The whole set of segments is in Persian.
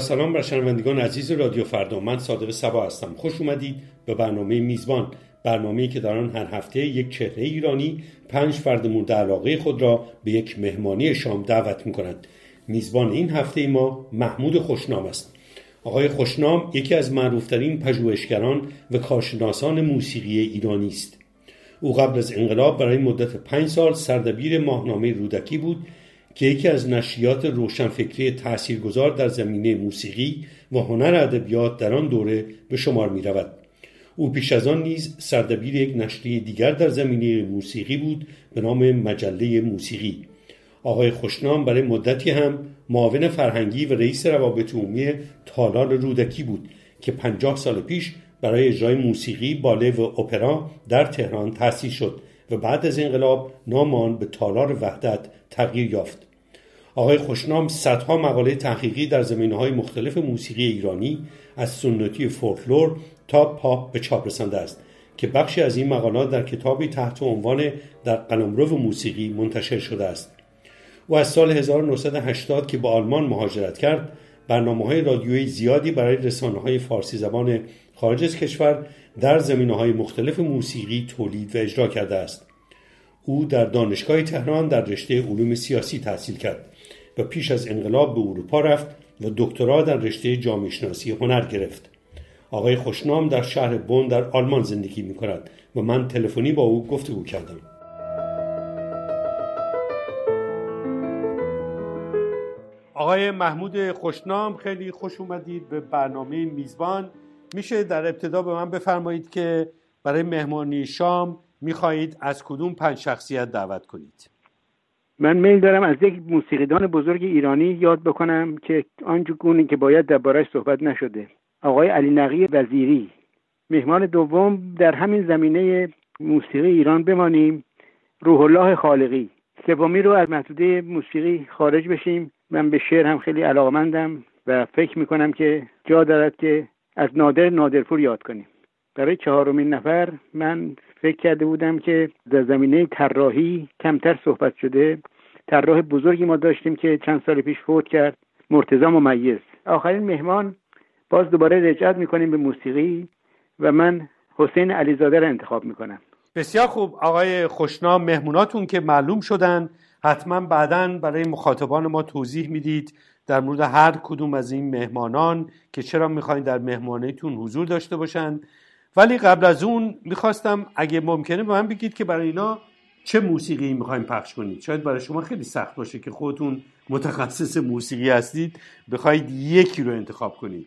سلام بر شنوندگان عزیز رادیو فردا. من صادق سبا هستم. خوش اومدید به برنامه میزبان. برنامه‌ای که در آن هر هفته یک چهره ایرانی پنج فرد مورد علاقه خود را به یک مهمانی شام دعوت می‌کند. میزبان این هفته ما محمود خوشنام است. آقای خوشنام یکی از معروفترین پژوهشگران و کارشناسان موسیقی ایرانی است. او قبل از انقلاب برای مدت پنج سال سردبیر ماهنامه رودکی بود که یکی از نشریات روشنفکری تاثیرگذار در زمینه موسیقی و هنر ادبیات در آن دوره به شمار می رود. او پیش از آن نیز سردبیر یک نشریه دیگر در زمینه موسیقی بود به نام مجله موسیقی آقای خوشنام برای مدتی هم معاون فرهنگی و رئیس روابط عمومی تالار رودکی بود که پنجاه سال پیش برای اجرای موسیقی باله و اپرا در تهران تأسیس شد و بعد از انقلاب نام آن به تالار وحدت تغییر یافت. آقای خوشنام صدها مقاله تحقیقی در زمینه های مختلف موسیقی ایرانی از سنتی فولکلور تا پاپ به چاپ رسانده است که بخشی از این مقالات در کتابی تحت عنوان در قلمرو موسیقی منتشر شده است. او از سال 1980 که به آلمان مهاجرت کرد برنامه های رادیویی زیادی برای رسانه های فارسی زبان خارج از کشور در زمینه های مختلف موسیقی تولید و اجرا کرده است. او در دانشگاه تهران در رشته علوم سیاسی تحصیل کرد و پیش از انقلاب به اروپا رفت و دکترا در رشته جامعه شناسی هنر گرفت. آقای خوشنام در شهر بون در آلمان زندگی می کند و من تلفنی با او گفتگو کردم. آقای محمود خوشنام خیلی خوش اومدید به برنامه میزبان. میشه در ابتدا به من بفرمایید که برای مهمانی شام می‌خواهید از کدوم پنج شخصیت دعوت کنید. من میل دارم از یک موسیقیدان بزرگ ایرانی یاد بکنم که آنجا گونه که باید دربارهش صحبت نشده. آقای علی نقی وزیری. مهمان دوم در همین زمینه موسیقی ایران بمانیم. روح الله خالقی. سومی رو از محدوده موسیقی خارج بشیم. من به شعر هم خیلی علاقمندم و فکر می‌کنم که جا دارد که از نادر نادرپور یاد کنیم. برای چهارمین نفر من فکر کرده بودم که در زمینه طراحی کمتر صحبت شده. طراح بزرگی ما داشتیم که چند سال پیش فوت کرد. مرتضا ممیز. آخرین مهمان. باز دوباره رجعت می‌کنیم به موسیقی و من حسین علیزاده را انتخاب می‌کنم. بسیار خوب. آقای خوشنام مهموناتون که معلوم شدن حتما بعدا برای مخاطبان ما توضیح می‌دید در مورد هر کدوم از این مهمانان که چرا می‌خواین در مهمانیتون حضور داشته باشند. ولی قبل از اون می‌خواستم اگه ممکنه به من بگید که برای اینا چه موسیقی می‌خوایم پخش کنید. شاید برای شما خیلی سخت باشه که خودتون متخصص موسیقی هستید بخواید یکی رو انتخاب کنید.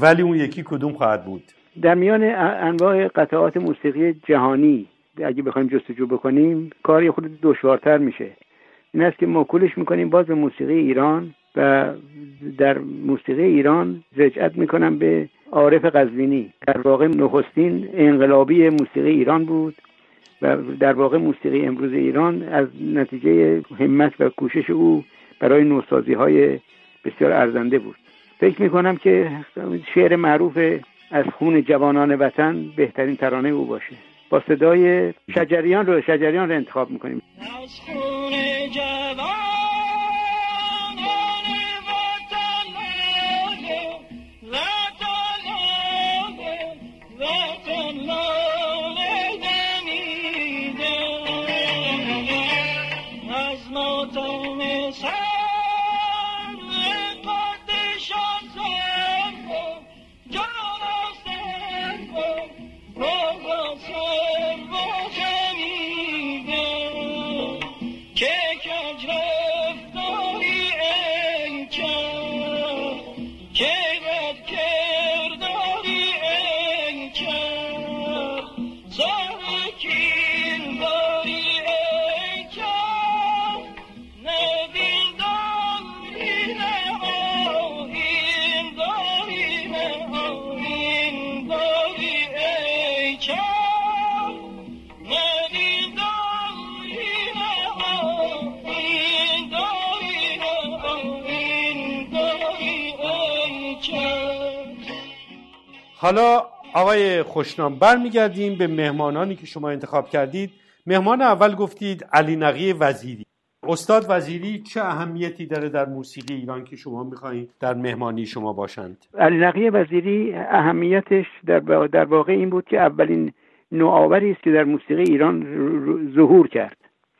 ولی اون یکی کدوم خواهد بود؟ در میان انواع قطعات موسیقی جهانی اگه بخوایم جستجو بکنیم کاری خود دشوارتر میشه. این است که موکولش می‌کنیم باز به موسیقی ایران و در موسیقی ایران رجعت می‌کنم به عارف قزوینی در واقع نخستین انقلابی موسیقی ایران بود و در واقع موسیقی امروز ایران از نتیجه همت و کوشش او برای نوسازی های بسیار ارزنده بود. فکر می‌کنم که شعر معروف از خون جوانان وطن بهترین ترانه او باشه. با صدای شجریان رو شجریان رو انتخاب می‌کنیم. از خون جوان حالا آقای خوشنام برمیگردیم به مهمانانی که شما انتخاب کردید. مهمان اول گفتید علی نقی وزیری. استاد وزیری چه اهمیتی داره در موسیقی ایران که شما می‌خواهید در مهمانی شما باشند؟ علی وزیری اهمیتش در, در واقع این بود که اولین نوآوری است که در موسیقی ایران ظهور کرد.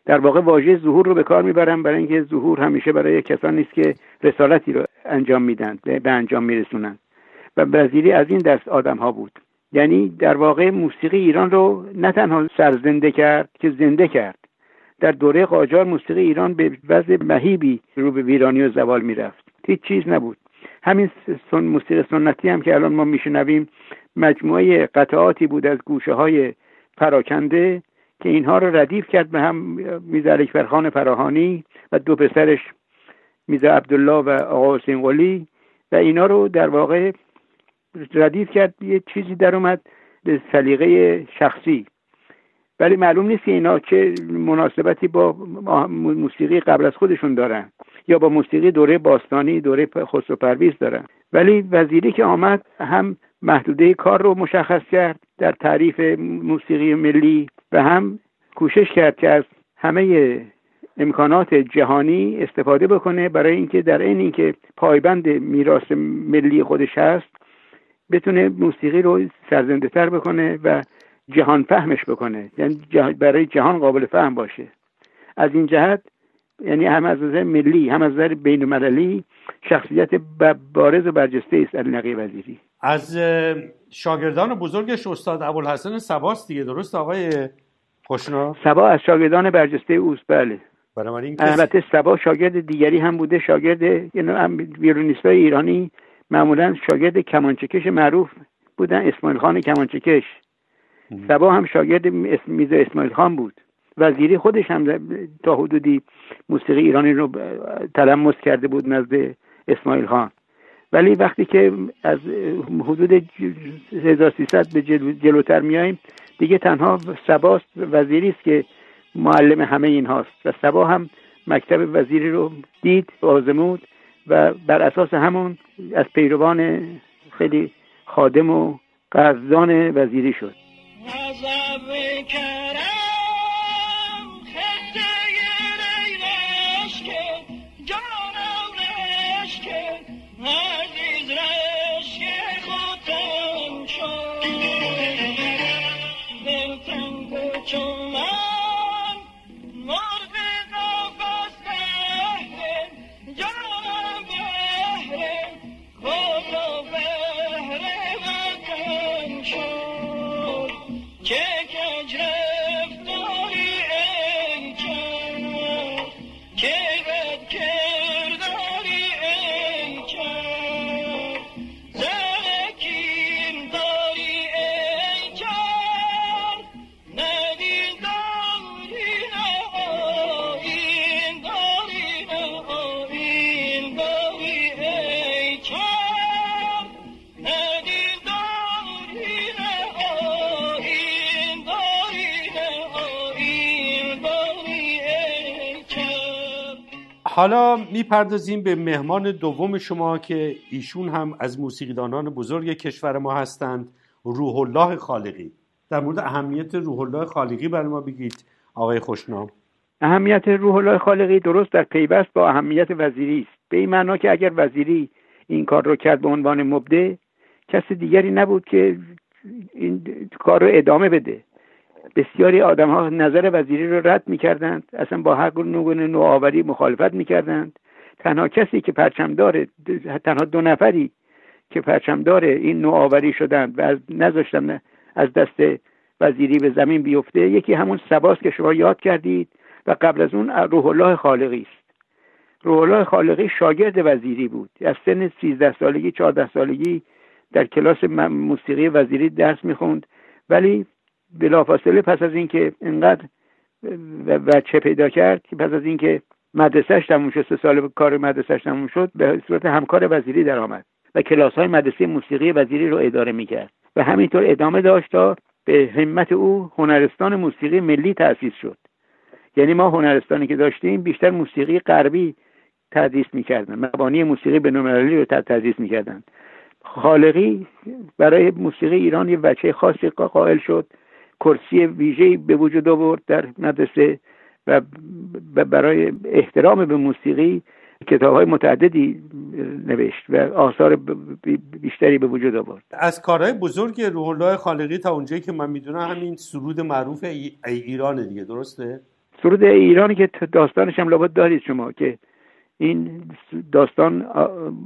در واقع واژه ظهور رو به کار می‌برم برای اینکه ظهور همیشه برای کسانی است که رسالتی رو انجام میدن به انجام میرسونن. و وزیری از این دست آدم ها بود. یعنی در واقع موسیقی ایران رو نه تنها سرزنده کرد که زنده کرد در دوره قاجار موسیقی ایران به وضع مهیبی رو به ویرانی و زوال می‌رفت. هیچ چیز نبود. همین سن موسیقی سنتی هم که الان ما میشنویم مجموعه قطعاتی بود از گوشه های پراکنده که اینها رو ردیف کرد به هم میزا فرخان فراهانی و دو پسرش میزا عبدالله و آقا حسین و اینا رو در واقع ردیف کرد یه چیزی در اومد به سلیقه شخصی. ولی معلوم نیست که اینا چه مناسبتی با موسیقی قبل از خودشون دارن یا با موسیقی دوره باستانی دوره خسرو پرویز دارن. ولی وزیری که آمد هم محدوده کار رو مشخص کرد در تعریف موسیقی ملی و هم کوشش کرد که از همه امکانات جهانی استفاده بکنه. برای اینکه در این اینکه پایبند میراث ملی خودش هست بتونه موسیقی رو سرزنده تر بکنه و جهان فهمش بکنه. یعنی برای جهان قابل فهم باشه. از این جهت یعنی هم از نظر ملی هم از نظر بین المللی شخصیت بارز و برجسته است علی وزیری. از شاگردان بزرگش استاد ابوالحسن سباست دیگه. درست آقای خوشنا سبا از شاگردان برجسته اوست. بله. البته سبا شاگرد دیگری هم بوده. شاگرد یعنی ویرونیستای ایرانی معمولا شاگرد کمانچکش معروف بودن اسماعیل خان کمانچکش. سبا هم شاگرد میزا اسماعیل خان بود. وزیری خودش هم تا حدودی موسیقی ایرانی رو تلمس کرده بود نزد اسماعیل خان. ولی وقتی که از حدود 1300 به جلوتر میاییم دیگه تنها سباست وزیری است که معلم همه این هاست و سبا هم مکتب وزیری رو دید آزمود. و بر اساس همون از پیروان خیلی خادم و قدردان وزیری شد. حالا می‌پردازیم به مهمان دوم شما که ایشون هم از موسیقیدانان بزرگ کشور ما هستند روح الله خالقی. در مورد اهمیت روح الله خالقی برای ما بگید آقای خوشنام. اهمیت روح الله خالقی درست در پیوست با اهمیت وزیری است. به این معنا که اگر وزیری این کار رو کرد به عنوان مبده کسی دیگری نبود که این کار رو ادامه بده. بسیاری آدم ها نظر وزیری رو رد می‌کردند. اصلا با هر گونه نوآوری مخالفت می‌کردند. تنها کسی که پرچمدار تنها دو نفری که پرچمدار این نوآوری شدند و از نذاشتن از دست وزیری به زمین بیفته یکی همون سباس که شما یاد کردید و قبل از اون روح الله خالقی است. روح الله خالقی شاگرد وزیری بود. از سن 13 سالگی 14 سالگی در کلاس موسیقی وزیری درس می‌خوند. ولی بلافاصله پس از اینکه انقدر بچه پیدا کرد که پس از اینکه مدرسهش تموم شد سه سال کار مدرسهش تموم شد به صورت همکار وزیری درآمد و کلاس های مدرسه موسیقی وزیری رو اداره می‌کرد و همینطور ادامه داشت تا به همت او هنرستان موسیقی ملی تأسیس شد. یعنی ما هنرستانی که داشتیم بیشتر موسیقی غربی تدریس می‌کردن مبانی موسیقی بینالمللی رو تدریس می‌کردن. خالقی برای موسیقی ایران یه بچه خاصی قائل شد. کرسی ویژه‌ای به وجود آورد در مدرسه و برای احترام به موسیقی کتاب های متعددی نوشت و آثار بیشتری به وجود آورد. از کارهای بزرگ روح الله خالقی تا اونجایی که من می‌دونم همین سرود معروف ای, ایران دیگه درسته؟ سرود ای ایرانی که داستانش هم لابد دارید شما که این داستان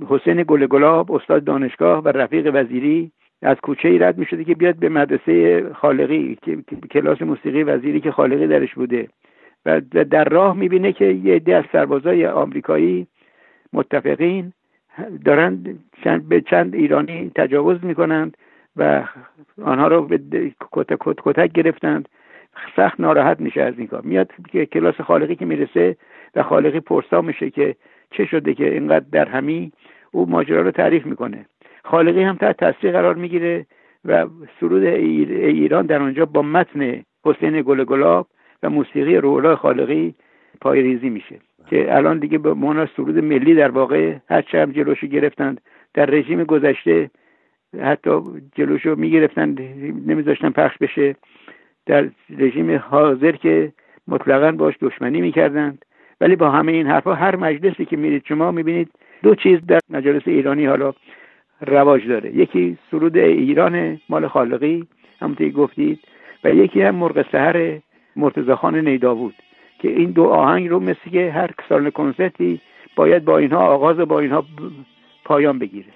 حسین گل گلاب استاد دانشگاه و رفیق وزیری از کوچه ای رد می که بیاد به مدرسه خالقی که کلاس موسیقی وزیری که خالقی درش بوده. و در راه می‌بینه که یه عده از سربازای آمریکایی متفقین دارن چند به چند ایرانی تجاوز می‌کنند و آنها رو به کتک, کتک گرفتند. سخت ناراحت میشه از این کار. میاد که کلاس خالقی که می‌رسه و خالقی پرسا میشه که چه شده که اینقدر در همی او ماجرا رو تعریف می‌کنه. خالقی هم تحت تاثیر قرار می‌گیره و سرود ایران در آنجا با متن حسین گل گلاب و موسیقی رولا خالقی پای ریزی میشه که الان دیگه به مانا سرود ملی در واقع هر هم جلوشو گرفتند در رژیم گذشته حتی جلوشو می‌گرفتند نمیذاشتن پخش بشه در رژیم حاضر که مطلقا باش دشمنی می‌کردند. ولی با همه این حرفها هر مجلسی که میرید شما می‌بینید دو چیز در مجالس ایرانی حالا رواج داره. یکی سرود ایران مال خالقی همونطوری گفتید و یکی هم مرغ سهر مرتضاخان نیداوود که این دو آهنگ رو مثل که هر سال کنسرتی باید با اینها آغاز با اینها پایان بگیره.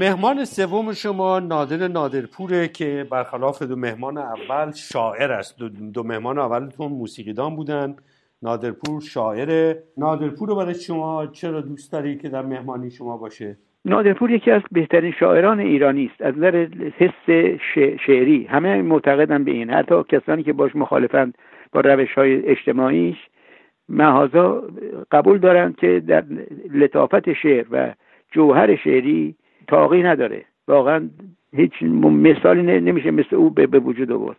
مهمان سوم شما نادر نادرپوره که برخلاف دو مهمان اول شاعر است. دو, دو مهمان اولتون موسیقیدان بودن. نادرپور شاعره نادرپور رو برای شما چرا دوست داری که در مهمانی شما باشه؟ نادرپور یکی از بهترین شاعران ایرانی است. از نظر حس شعری همه معتقدن به این. حتی کسانی که باش مخالفند با روش های اجتماعیش. محازا قبول دارند که در لطافت شعر و جوهر شعری تاقی نداره. واقعا هیچ مثالی نمیشه مثل او به وجود آورد.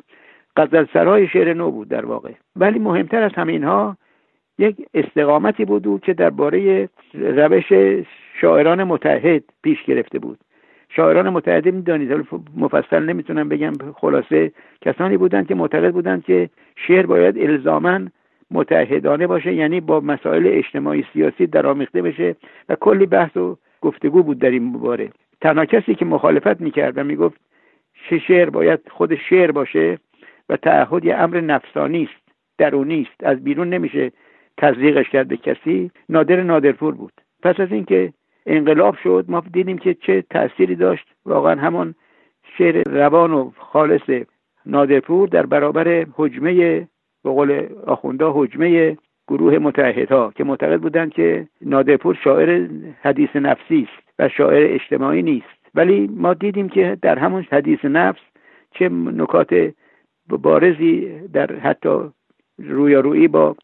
غزل سرای شعر نو بود در واقع. ولی مهمتر از همه اینها یک استقامتی بود او که درباره روش شاعران متحد پیش گرفته بود. شاعران متحد می‌دانید مفصل نمی‌تونم بگم خلاصه کسانی بودند که معتقد بودند که شعر باید الزاما متحدانه باشه یعنی با مسائل اجتماعی سیاسی درآمیخته بشه و کلی بحث و گفتگو بود در این مباره تنها کسی که مخالفت می‌کرد و می‌گفت چه شعر باید خود شعر باشه و تعهد یه امر نفسانی است درونی است از بیرون نمیشه تزریقش کرد به کسی نادر نادرپور بود. پس از اینکه انقلاب شد ما دیدیم که چه تأثیری داشت. واقعا همان شعر روان و خالص نادرپور در برابر حجمه به قول آخونده حجمه گروه متحدها که معتقد بودند که نادرپور شاعر حدیث نفسی است و شاعر اجتماعی نیست. ولی ما دیدیم که در همون حدیث نفس چه نکات بارزی در حتی رویارویی با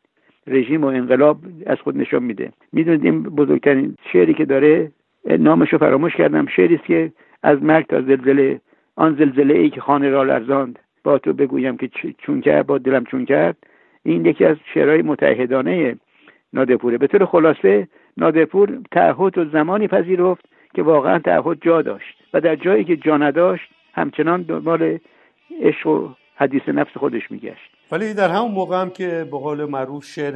رژیم و انقلاب از خود نشان میده. می‌دونید این بزرگترین شعری که داره نامش رو فراموش کردم. شعری است که از مرگ تا زلزله آن زلزله ای که خانه را لرزاند. با تو بگویم که چون کرد با دلم چون کرد. این یکی از شعرهای متحدانه نادرپوره. به طور خلاصه نادرپور تعهد و زمانی پذیرفت که واقعا تعهد جا داشت و در جایی که جا نداشت همچنان دنبال عشق و حدیث نفس خودش میگشت. ولی در همون موقع هم که به قول معروف شعر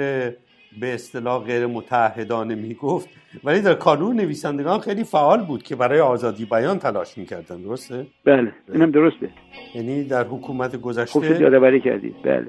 به اصطلاح غیر متحدانه می‌گفت ولی در کانون نویسندگان خیلی فعال بود که برای آزادی بیان تلاش می‌کردن. درسته؟ بله اینم درسته. یعنی در حکومت گذشته خوب یادآوری کردید بله.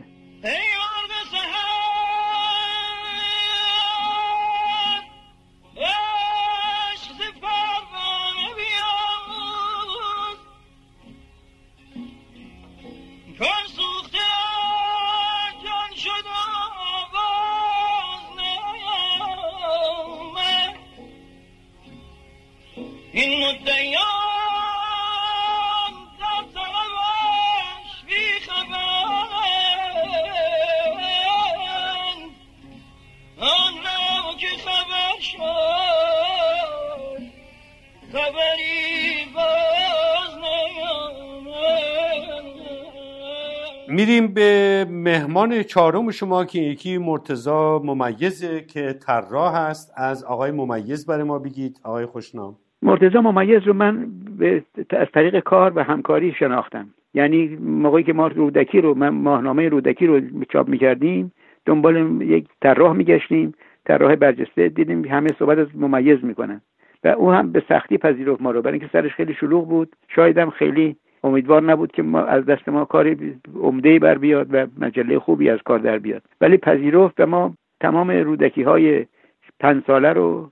مهمان چهارم شما که یکی مرتزا ممیزه که طراح هست از آقای ممیز برای ما بگید. آقای خوشنام. مرتزا ممیز رو من به از طریق کار و همکاری شناختم. یعنی موقعی که ما رودکی رو من ماهنامه رودکی رو چاپ می‌کردیم دنبال یک طراح میگشتیم طراح برجسته دیدیم همه صحبت از ممیز می‌کنن. و او هم به سختی پذیرفت ما رو برای اینکه سرش خیلی شلوغ بود. شاید هم خیلی امیدوار نبود که ما از دست ما کاری عمده بر بیاد و مجله خوبی از کار در بیاد. ولی پذیرفت و ما تمام رودکی های پنج ساله رو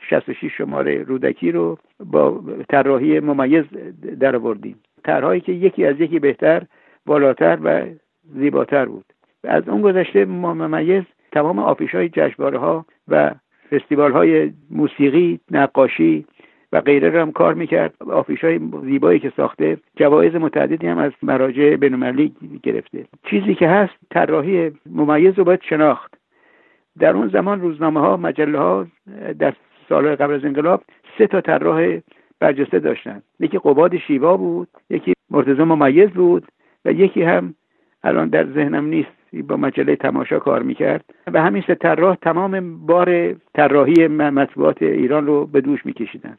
66 شماره رودکی رو با طراحی ممیز در آوردیم. طرحهایی که یکی از یکی بهتر بالاتر و زیباتر بود. از اون گذشته ما ممیز تمام آفیش های جشنواره ها و فستیوال های موسیقی نقاشی و غیره رو هم کار می‌کرد. آفیش های زیبایی که ساخته جوایز متعددی هم از مراجع بینالمللی گرفته. چیزی که هست طراحی ممیز رو باید شناخت. در اون زمان روزنامه ها مجله ها در سالهای قبل از انقلاب سه تا طراح برجسته داشتن. یکی قباد شیوا بود یکی مرتضی ممیز بود و یکی هم الان در ذهنم نیست با مجله تماشا کار می‌کرد. و همین سه طراح تمام بار طراحی مطبوعات ایران رو به دوش میکشیدند.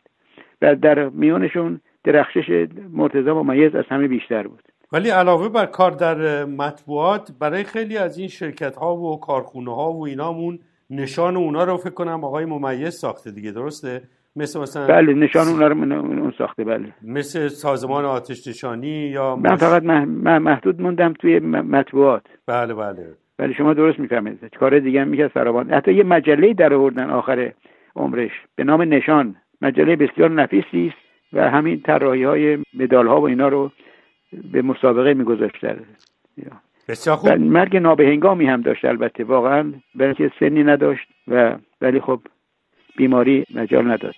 و در میانشون درخشش مرتضی ممیز از همه بیشتر بود. ولی علاوه بر کار در مطبوعات برای خیلی از این شرکت ها و کارخونه ها و اینامون نشان اونا رو فکر کنم آقای ممیز ساخته دیگه درسته؟ مثل مثلا بله نشان اونا رو اون ساخته بله. مثل سازمان آتش نشانی یا من فقط محدود موندم توی مطبوعات. بله بله. ولی شما درست می‌فهمید. کار دیگه هم می‌کرد فراوان. حتی یه مجله در آوردن آخر عمرش به نام نشان. مجله بسیار نفیسی است و همین طراحی های مدال ها و اینا رو به مسابقه میگذاشته بسیار خوب. مرگ نابهنگامی هم داشت البته واقعا بلکه سنی نداشت و ولی خب بیماری مجال نداد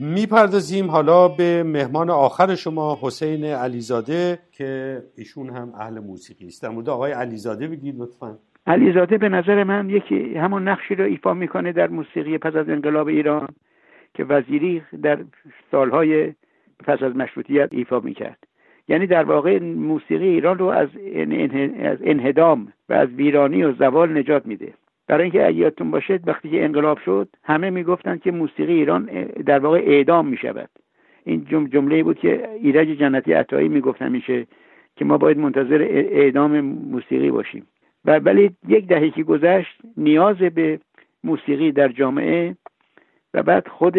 می‌پردازیم حالا به مهمان آخر شما حسین علیزاده که ایشون هم اهل موسیقی است. در مورد آقای علیزاده بگید لطفا. علیزاده به نظر من یکی همون نقشی رو ایفا می‌کنه در موسیقی پس از انقلاب ایران که وزیری در سالهای پس از مشروطیت ایفا می‌کرد. یعنی در واقع موسیقی ایران رو از انهدام و از ویرانی و زوال نجات میده. برای اینکه یادتون باشه وقتی که انقلاب شد همه می‌گفتند که موسیقی ایران در واقع اعدام می‌شود. این جمله بود که ایرج جنتی عطایی می‌گفتن میشه که ما باید منتظر اعدام موسیقی باشیم. و ولی یک دهه که گذشت نیاز به موسیقی در جامعه و بعد خود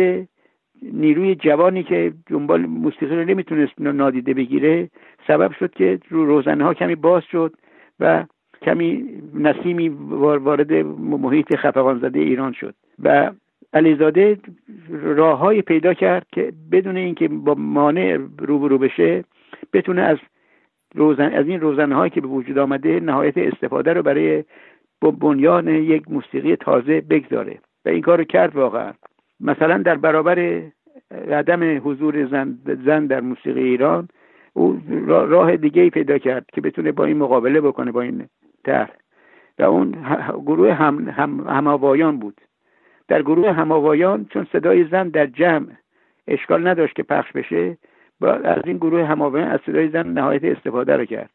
نیروی جوانی که دنبال موسیقی رو نمی‌تونست نادیده بگیره سبب شد که رو روزنه ها کمی باز شد و کمی نسیمی وارد محیط خفقان زده ایران شد و علیزاده راههایی پیدا کرد که بدون اینکه با مانع روبرو بشه بتونه از روزن از این روزنه هایی که به وجود آمده نهایت استفاده رو برای بنیان یک موسیقی تازه بگذاره. و این کار کرد واقعا. مثلا در برابر عدم حضور زن, زن در موسیقی ایران او راه دیگه ای پیدا کرد که بتونه با این مقابله بکنه با این طرح و اون گروه هم, هم هماوایان بود. در گروه هماوایان چون صدای زن در جمع اشکال نداشت که پخش بشه با از این گروه هماوایان از صدای زن نهایت استفاده رو کرد.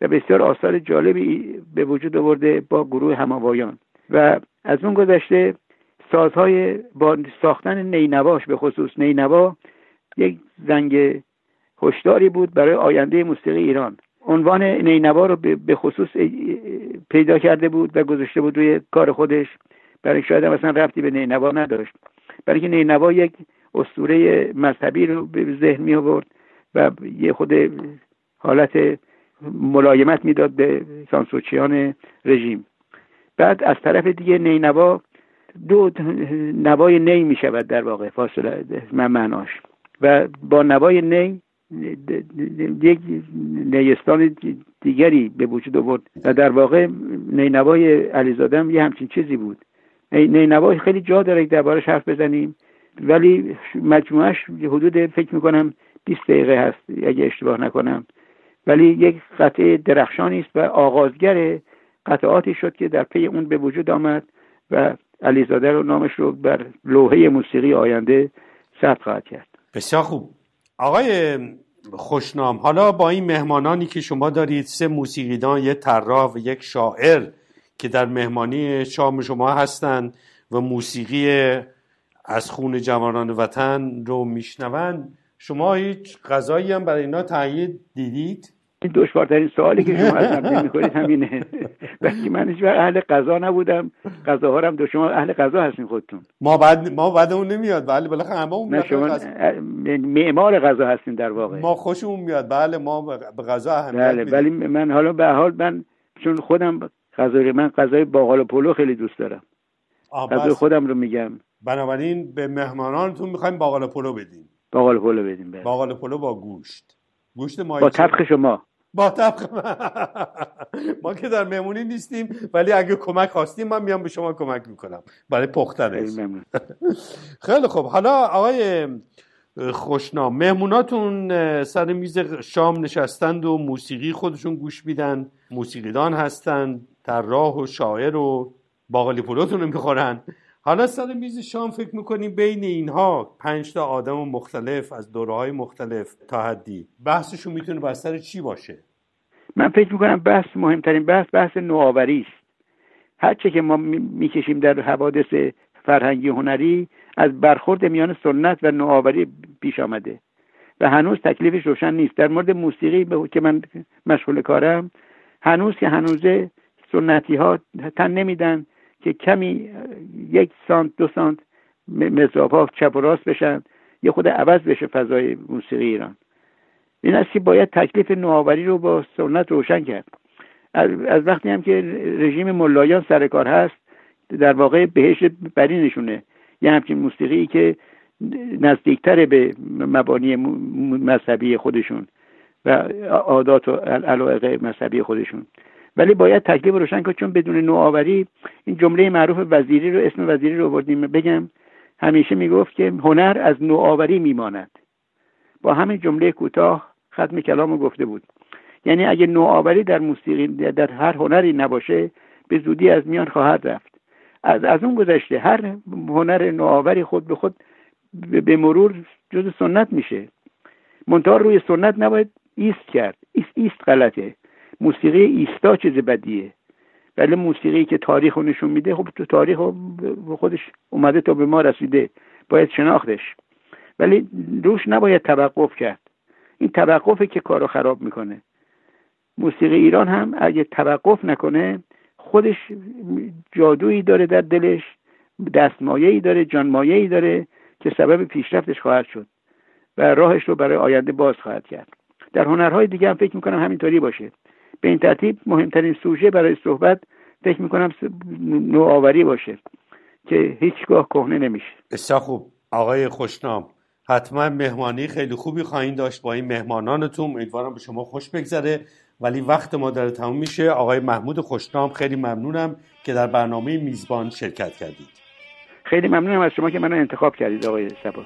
و بسیار آثار جالبی به وجود آورده با گروه هماوایان. و از اون گذشته سازهای با ساختن نینواش به خصوص نینوا یک زنگ هشداری بود برای آینده موسیقی ایران. عنوان نینوا رو به خصوص پیدا کرده بود و گذاشته بود روی کار خودش. برای شاید هم اصلا ربطی به نینوا نداشت. برای که نینوا یک اسطوره مذهبی رو به ذهن می آورد و یه خود حالت ملایمت می‌داد به سانسوچیان رژیم. بعد از طرف دیگه نینوا دو نوای نی می شود در واقع فاصله معناش. و با نوای نی یک نیستان دیگری به وجود آورد. و در واقع نینوای علیزاده هم یه همچین چیزی بود. نینوای خیلی جا داره دربارش حرف بزنیم. ولی مجموعش حدود فکر می‌کنم 20 دقیقه هست اگه اشتباه نکنم. ولی یک قطعه درخشانی است و آغازگر قطعاتی شد که در پی اون به وجود آمد و علیزاده رو نامش رو بر لوحه موسیقی آینده ثبت خواهد کرد. بسیار خوب. آقای خوشنام حالا با این مهمانانی که شما دارید سه موسیقیدان یک طراح و یک شاعر که در مهمانی شام شما هستند و موسیقی از خون جوانان وطن رو میشنوند شما هیچ غذایی هم برای اینا تهیه دیدید؟ این دشوارترین سوالی که شما از من می‌کنید همینه. وقتی من هیچ اهل غذا نبودم. غذاها هم دو شما اهل غذا هستین خودتون. ما بعد ما بعدمون نمیاد. بله بالاخره همه اون شما معمار غذا هستین در واقع. ما خوشمون میاد. بله ما به غذا اهمیت بله ولی من حالا به حال من چون خودم غذای من غذای باقالا پلو خیلی دوست دارم. غذای خودم رو میگم. بنابراین به مهمانانتون می‌خوایم باقالا پلو بدیم. باقالا پلو بدیم بله. باقالا پلو با گوشت. گوشت با طبخ شما. با طبخ ما که در مهمونی نیستیم ولی اگه کمک خواستیم من میام به شما کمک می‌کنم. برای پختنش خیلی خوب. حالا آقای خوشنام مهموناتون سر میز شام نشستند و موسیقی خودشون گوش میدن. موسیقیدان هستند طراح و شاعر و باقالی پلوتون رو می‌خورن. حالا سر میز شام فکر می‌کنیم بین اینها پنج تا آدم مختلف از دوره های مختلف تا حدی؟ بحثشون می‌تونه بر سر چی باشه؟ من فکر می‌کنم بحث مهمترین بحث بحث نوآوری است. هرچه که ما می‌کشیم در حوادث فرهنگی هنری از برخورد میان سنت و نوآوری پیش آمده. و هنوز تکلیفش روشن نیست. در مورد موسیقی که من مشغول کارم هنوز که هنوزه سنتی ها تن نمیدن. که کمی یک سانت دو سانت مزراب ها چپ و راست بشن یه خود عوض بشه فضای موسیقی ایران. این است که باید تکلیف نوآوری رو با سنت روشن کرد. از وقتی هم که رژیم ملایان سر کار هست در واقع بهش بری نشونه. یه همچین موسیقی که نزدیکتر به مبانی مذهبی خودشون و عادات و علاقه مذهبی خودشون. ولی باید تکلیف روشن کنید چون بدون نوآوری این جمله معروف وزیری رو اسم وزیری رو بردیم بگم همیشه می‌گفت که هنر از نوآوری میماند. با همین جمله کوتاه ختم کلام گفته بود. یعنی اگه نوآوری در موسیقی در هر هنری نباشه به زودی از میان خواهد رفت. از از اون گذشته هر هنر نوآوری خود به خود به مرور جز سنت میشه. منتها روی سنت نباید ایست کرد. ایست ایست غلطه. موسیقی ایستا چیز بدیه. ولی موسیقی که تاریخ رو نشون میده خب تو تاریخ خودش اومده تا به ما رسیده. باید شناختش. ولی روش نباید توقف کرد. این توقفه که کارو خراب می‌کنه. موسیقی ایران هم اگه توقف نکنه خودش جادویی داره در دلش دستمایه‌ای داره جانمایه‌ای داره که سبب پیشرفتش خواهد شد و راهش رو برای آینده باز خواهد کرد. در هنرهای دیگه هم فکر می‌کنم همینطوری باشه. به این ترتیب مهمترین سوژه برای صحبت فکر می‌کنم نوآوری باشه که هیچگاه کهنه نمیشه. بسیار خوب. آقای خوشنام حتما مهمانی خیلی خوبی خواهیم داشت با این مهمانانتون. امیدوارم به شما خوش بگذره. ولی وقت ما داره تموم میشه. آقای محمود خوشنام خیلی ممنونم که در برنامه میزبان شرکت کردید. خیلی ممنونم از شما که منو انتخاب کردید آقای سبا.